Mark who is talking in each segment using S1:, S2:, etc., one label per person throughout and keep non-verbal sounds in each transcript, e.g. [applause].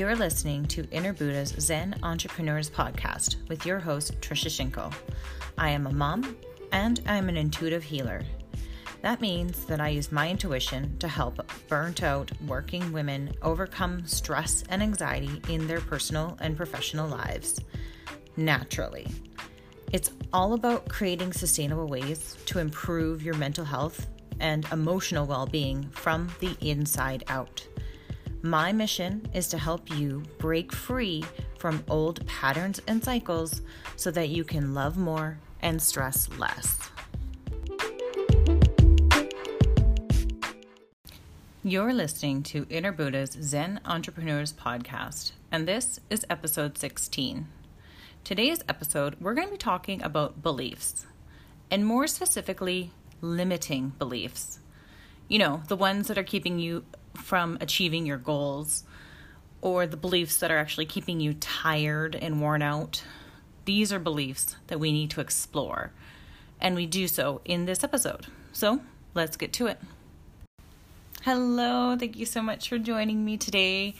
S1: You're listening to Inner Buddha's Zen Entrepreneurs Podcast with your host, Trisha Shinko. I am a mom and I'm an intuitive healer. That means that I use my intuition to help burnt out working women overcome stress and anxiety in their personal and professional lives naturally. It's all about creating sustainable ways to improve your mental health and emotional well being from the inside out. My mission is to help you break free from old patterns and cycles so that you can love more and stress less. You're listening to Inner Buddha's Zen Entrepreneurs Podcast, and this is episode 16. Today's episode, we're going to be talking about beliefs, and more specifically, limiting beliefs. You know, the ones that are keeping you from achieving your goals, or the beliefs that are actually keeping you tired and worn out. These are beliefs that we need to explore, and we do so in this episode. So let's get to it. Hello, thank you so much for joining me today.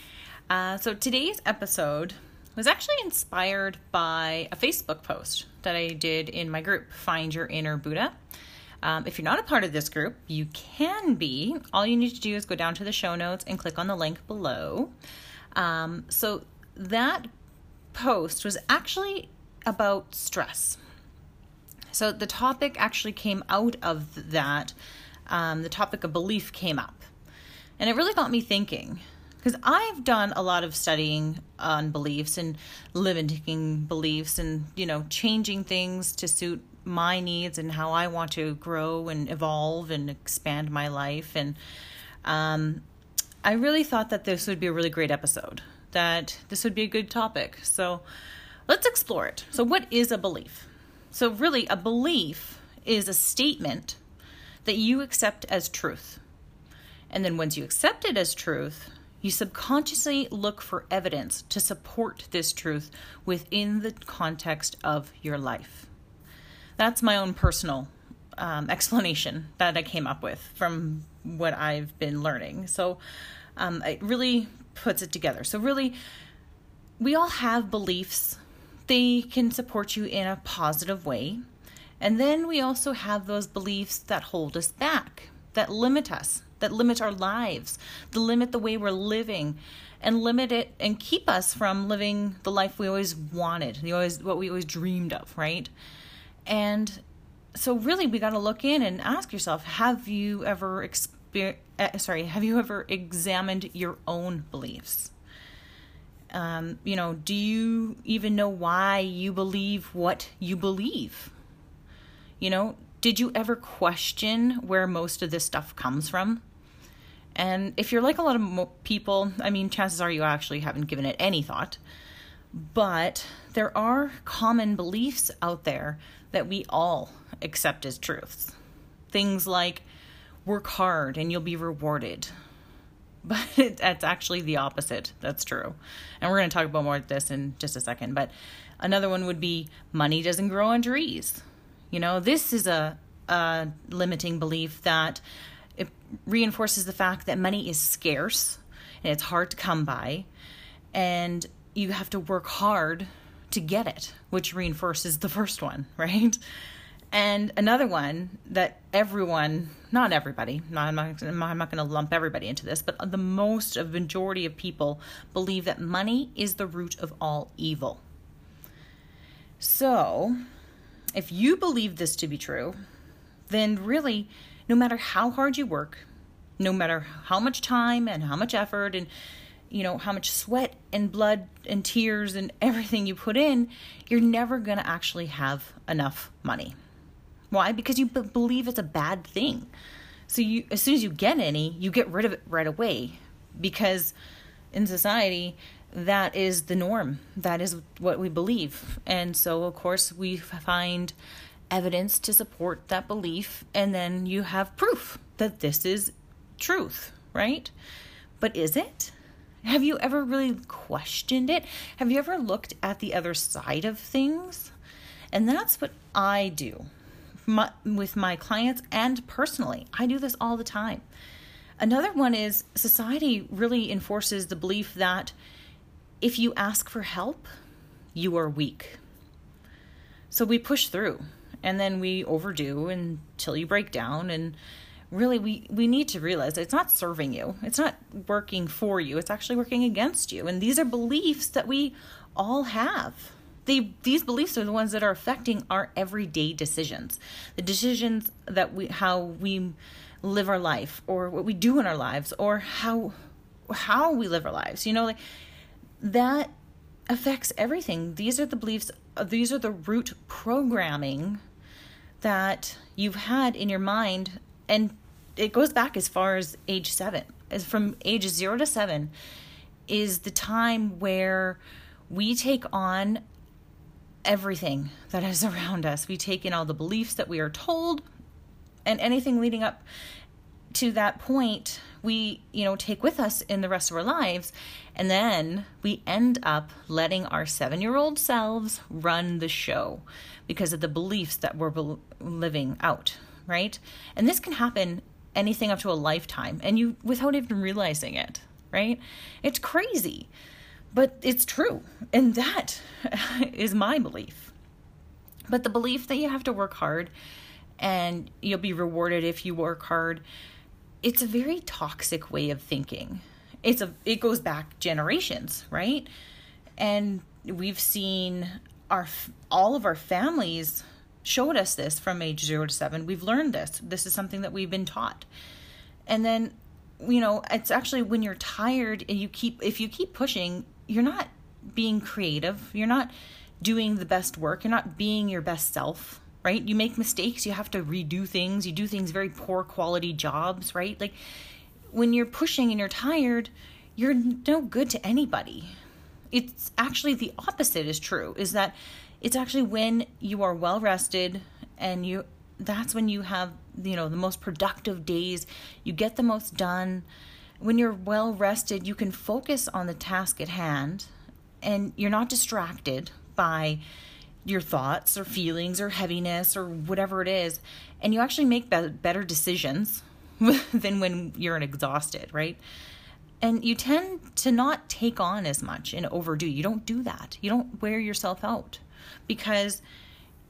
S1: Uh, so, today's episode was actually inspired by a Facebook post that I did in my group, Find Your Inner Buddha. Um, if you're not a part of this group, you can be. All you need to do is go down to the show notes and click on the link below. Um, so that post was actually about stress. So the topic actually came out of that. Um, the topic of belief came up. And it really got me thinking because I've done a lot of studying on beliefs and limiting beliefs and, you know, changing things to suit my needs and how I want to grow and evolve and expand my life. And um, I really thought that this would be a really great episode, that this would be a good topic. So let's explore it. So, what is a belief? So, really, a belief is a statement that you accept as truth. And then once you accept it as truth, you subconsciously look for evidence to support this truth within the context of your life. That's my own personal um, explanation that I came up with from what I've been learning. So um, it really puts it together. So, really, we all have beliefs, they can support you in a positive way. And then we also have those beliefs that hold us back, that limit us, that limit our lives, that limit the way we're living, and limit it and keep us from living the life we always wanted, the always what we always dreamed of, right? And so really we got to look in and ask yourself, have you ever exper- uh, sorry, have you ever examined your own beliefs? Um, you know, do you even know why you believe what you believe? You know, did you ever question where most of this stuff comes from? And if you're like a lot of mo- people, I mean, chances are you actually haven't given it any thought. But there are common beliefs out there that we all accept as truths. Things like work hard and you'll be rewarded. [laughs] But that's actually the opposite. That's true. And we're going to talk about more of this in just a second. But another one would be money doesn't grow on trees. You know, this is a, a limiting belief that it reinforces the fact that money is scarce and it's hard to come by. And you have to work hard to get it, which reinforces the first one, [laughs] right? And another one that everyone, not everybody, not, I'm not, I'm not going to lump everybody into this, but the most, a majority of people believe that money is the root of all evil. So, if you believe this to be true, then really, no matter how hard you work, no matter how much time and how much effort and you know how much sweat and blood and tears and everything you put in you're never going to actually have enough money. Why? Because you b- believe it's a bad thing. So you as soon as you get any you get rid of it right away because in society that is the norm. That is what we believe. And so of course we find evidence to support that belief and then you have proof that this is truth right? But is it have you ever really questioned it? Have you ever looked at the other side of things? And that's what I do my, with my clients and personally. I do this all the time. Another one is society really enforces the belief that if you ask for help, you are weak. So we push through and then we overdo until you break down and really we we need to realize it's not serving you. It's not working for you. It's actually working against you. And these are beliefs that we all have. They, these beliefs are the ones that are affecting our everyday decisions. The decisions that we how we live our life or what we do in our lives or how how we live our lives. You know, like that affects everything. These are the beliefs, uh, these are the root programming that you've had in your mind. And it goes back as far as age seven, as from age zero to seven is the time where we take on everything that is [laughs] around us. We take in all the beliefs that we are told and anything leading up to that point we you know take with us in the rest of our lives and then we end up letting our 7-year-old selves run the show because of the beliefs that we're living out right and this can happen anything up to a lifetime and you without even realizing it right it's crazy but it's true and that [laughs] is my belief but the belief that you have to work hard and you'll be rewarded if you work hard it's a very toxic way of thinking. It's a it goes back generations, right? And we've seen our all of our families showed us this from age 0 to 7. We've learned this. This is something that we've been taught. And then you know, it's actually when you're tired and you keep if you keep pushing, you're not being creative. You're not doing the best work. You're not being your best self right? You make mistakes, you have to redo things, you do things very poor quality jobs, right? Like when you're pushing and you're tired, you're no good to anybody. It's actually the opposite is true, is that it's actually when you are well rested and you that's when you have, you know, the most productive days, you get the most done. When you're well rested, you can focus on the task at hand and you're not distracted by your thoughts or feelings or heaviness or whatever it is. And you actually make be- better decisions [laughs] than when you're exhausted right? And you tend to not take on as much and overdo. You don't do that. You don't wear yourself out because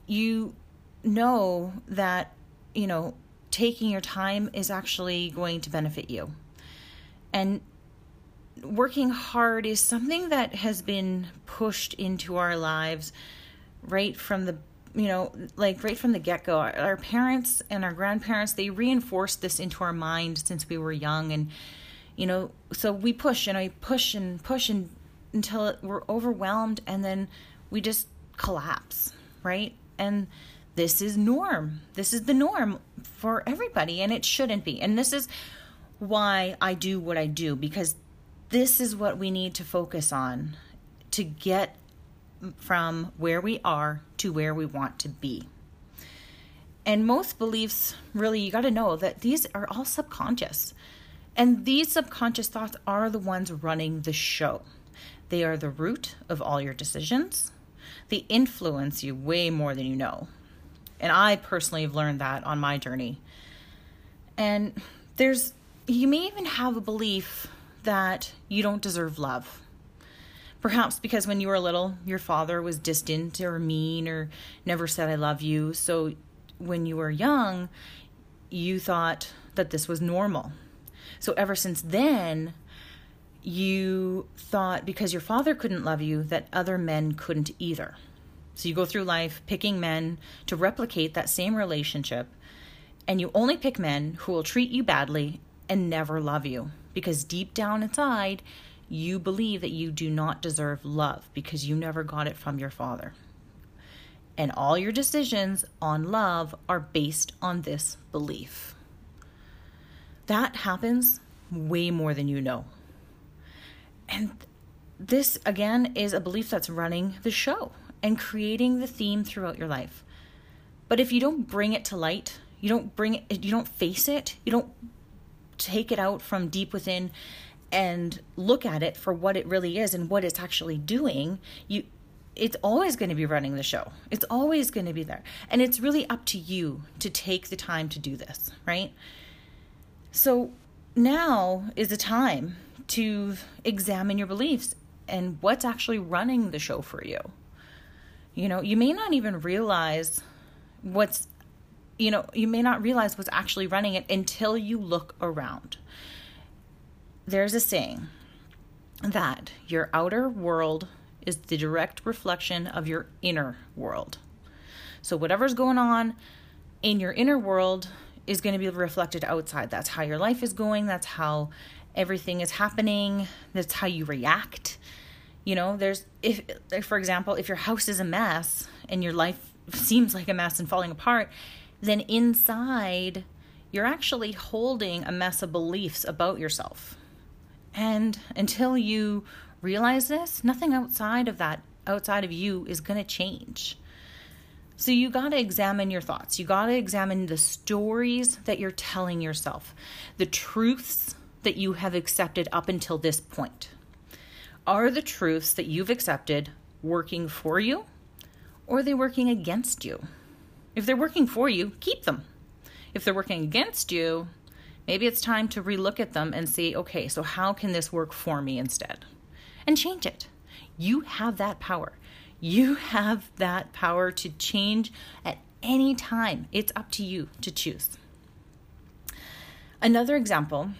S1: you know that you know taking your time is actually going to benefit you. And working hard is something that has been pushed into our lives right from the you know like right from the get-go. Our, our parents and our grandparents they reinforced this into our mind since we were young. And you know so we push and i push and push and until we're overwhelmed. And then we just collapse right and this is norm this is the norm for everybody and it shouldn't be and this is why i do what i do because this is what we need to focus on to get from where we are to where we want to be. And most beliefs, really, you got to know that these are all subconscious. And these subconscious thoughts are the ones running the show. They are the root of all your decisions. They influence you way more than you know. And I personally have learned that on my journey. And there's, you may even have a belief that you don't deserve love. Perhaps because when you were little, your father was distant or mean or never said, I love you. So when you were young, you thought that this was normal. So ever since then, you thought because your father couldn't love you, that other men couldn't either. So you go through life picking men to replicate that same relationship, and you only pick men who will treat you badly and never love you because deep down inside, you believe that you do not deserve love because you never got it from your father. And all your decisions on love are based on this belief. That happens way more than you know. And this, again, is a belief that's running the show and creating the theme throughout your life. But if you don't bring it to light, you don't bring it, you don't face it, you don't take it out from deep within and look at it for what it really is and what it's actually doing, you it's always going to be running the show. It's always going to be there. And it's really up to you to take the time to do this, right? So now is the time to examine your beliefs and what's actually running the show for you. You know, you may not even realize what's you know, you may not realize what's actually running it until you look around. There's a saying that your outer world is the direct reflection of your inner world. So, whatever's going on in your inner world is going to be reflected outside. That's how your life is going, that's how everything is happening, that's how you react. You know, there's, if, for example, if your house is a mess and your life seems like a mess and falling apart, then inside you're actually holding a mess of beliefs about yourself. And until you realize this, nothing outside of that, outside of you, is going to change. So you got to examine your thoughts. You got to examine the stories that you're telling yourself, the truths that you have accepted up until this point. Are the truths that you've accepted working for you or are they working against you? If they're working for you, keep them. If they're working against you, maybe it's time to relook at them and see, okay, so how can this work for me instead? And change it. You have that power. You have that power to change at any time. It's up to you to choose. Another example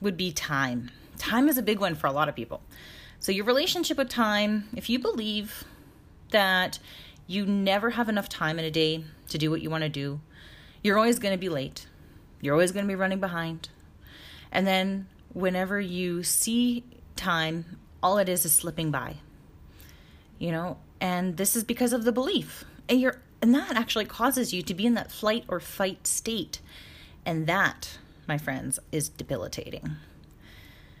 S1: would be time. Time is a big one for a lot of people. So, your relationship with time, if you believe that you never have enough time in a day to do what you want to do, you're always going to be late, you're always going to be running behind. And then, whenever you see time, all it is is slipping by. You know, and this is because of the belief. And you're and that actually causes you to be in that flight or fight state. And that, my friends, is debilitating.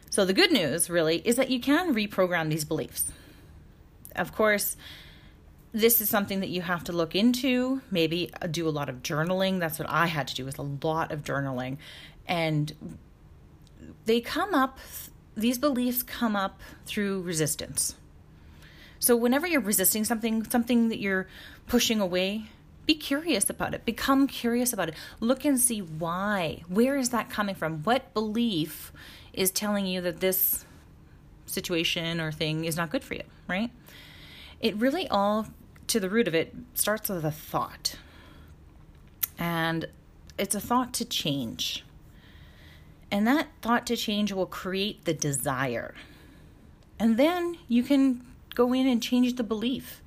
S1: So the good news really is that you can reprogram these beliefs. Of course, this is something that you have to look into, maybe uh, do a lot of journaling. That's what I had to do was a lot of journaling. And they come up these beliefs come up through resistance. So whenever you're resisting something, something that you're pushing away, be curious about it. Become curious about it. Look and see why. Where is that coming from? What belief is telling you that this situation or thing is not good for you, right? It really all to the root of it starts with a thought. And it's a thought to change. And that thought to change will create the desire. And then you can go in and change the belief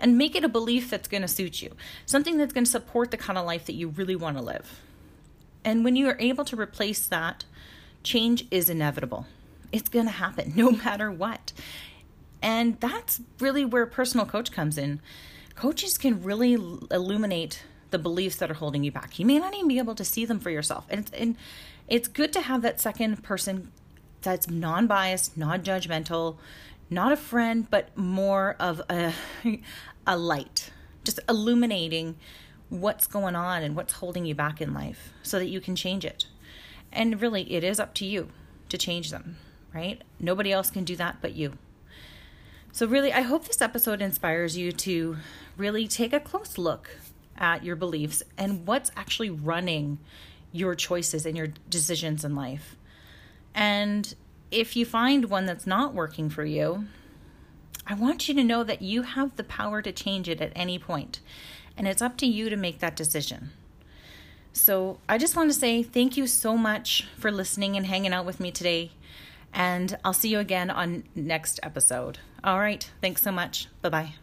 S1: and make it a belief that's going to suit you, something that's going to support the kind of life that you really want to live. And when you are able to replace that, change is inevitable. It's going to happen [laughs] no matter what. And that's really where personal coach comes in. Coaches can really illuminate the beliefs that are holding you back. You may not even be able to see them for yourself. And, and it's good to have that second person that's non biased, non judgmental, not a friend, but more of a, a light, just illuminating what's going on and what's holding you back in life so that you can change it. And really, it is up to you to change them, right? Nobody else can do that but you. So, really, I hope this episode inspires you to really take a close look at your beliefs and what's actually running your choices and your decisions in life. And if you find one that's not working for you, I want you to know that you have the power to change it at any point, and it's up to you to make that decision. So, I just want to say thank you so much for listening and hanging out with me today, and I'll see you again on next episode. All right, thanks so much. Bye bye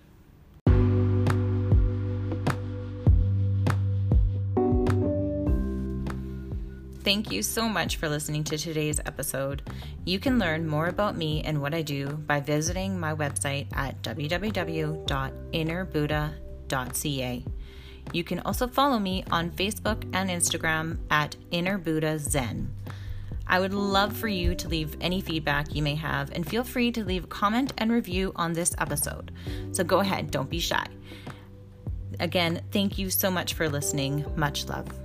S1: Thank you so much for listening to today's episode. You can learn more about me and what I do by visiting my website at www.innerbuddha.ca. You can also follow me on Facebook and Instagram at Inner Buddha Zen. I would love for you to leave any feedback you may have and feel free to leave a comment and review on this episode. So go ahead, don't be shy. Again, thank you so much for listening. Much love.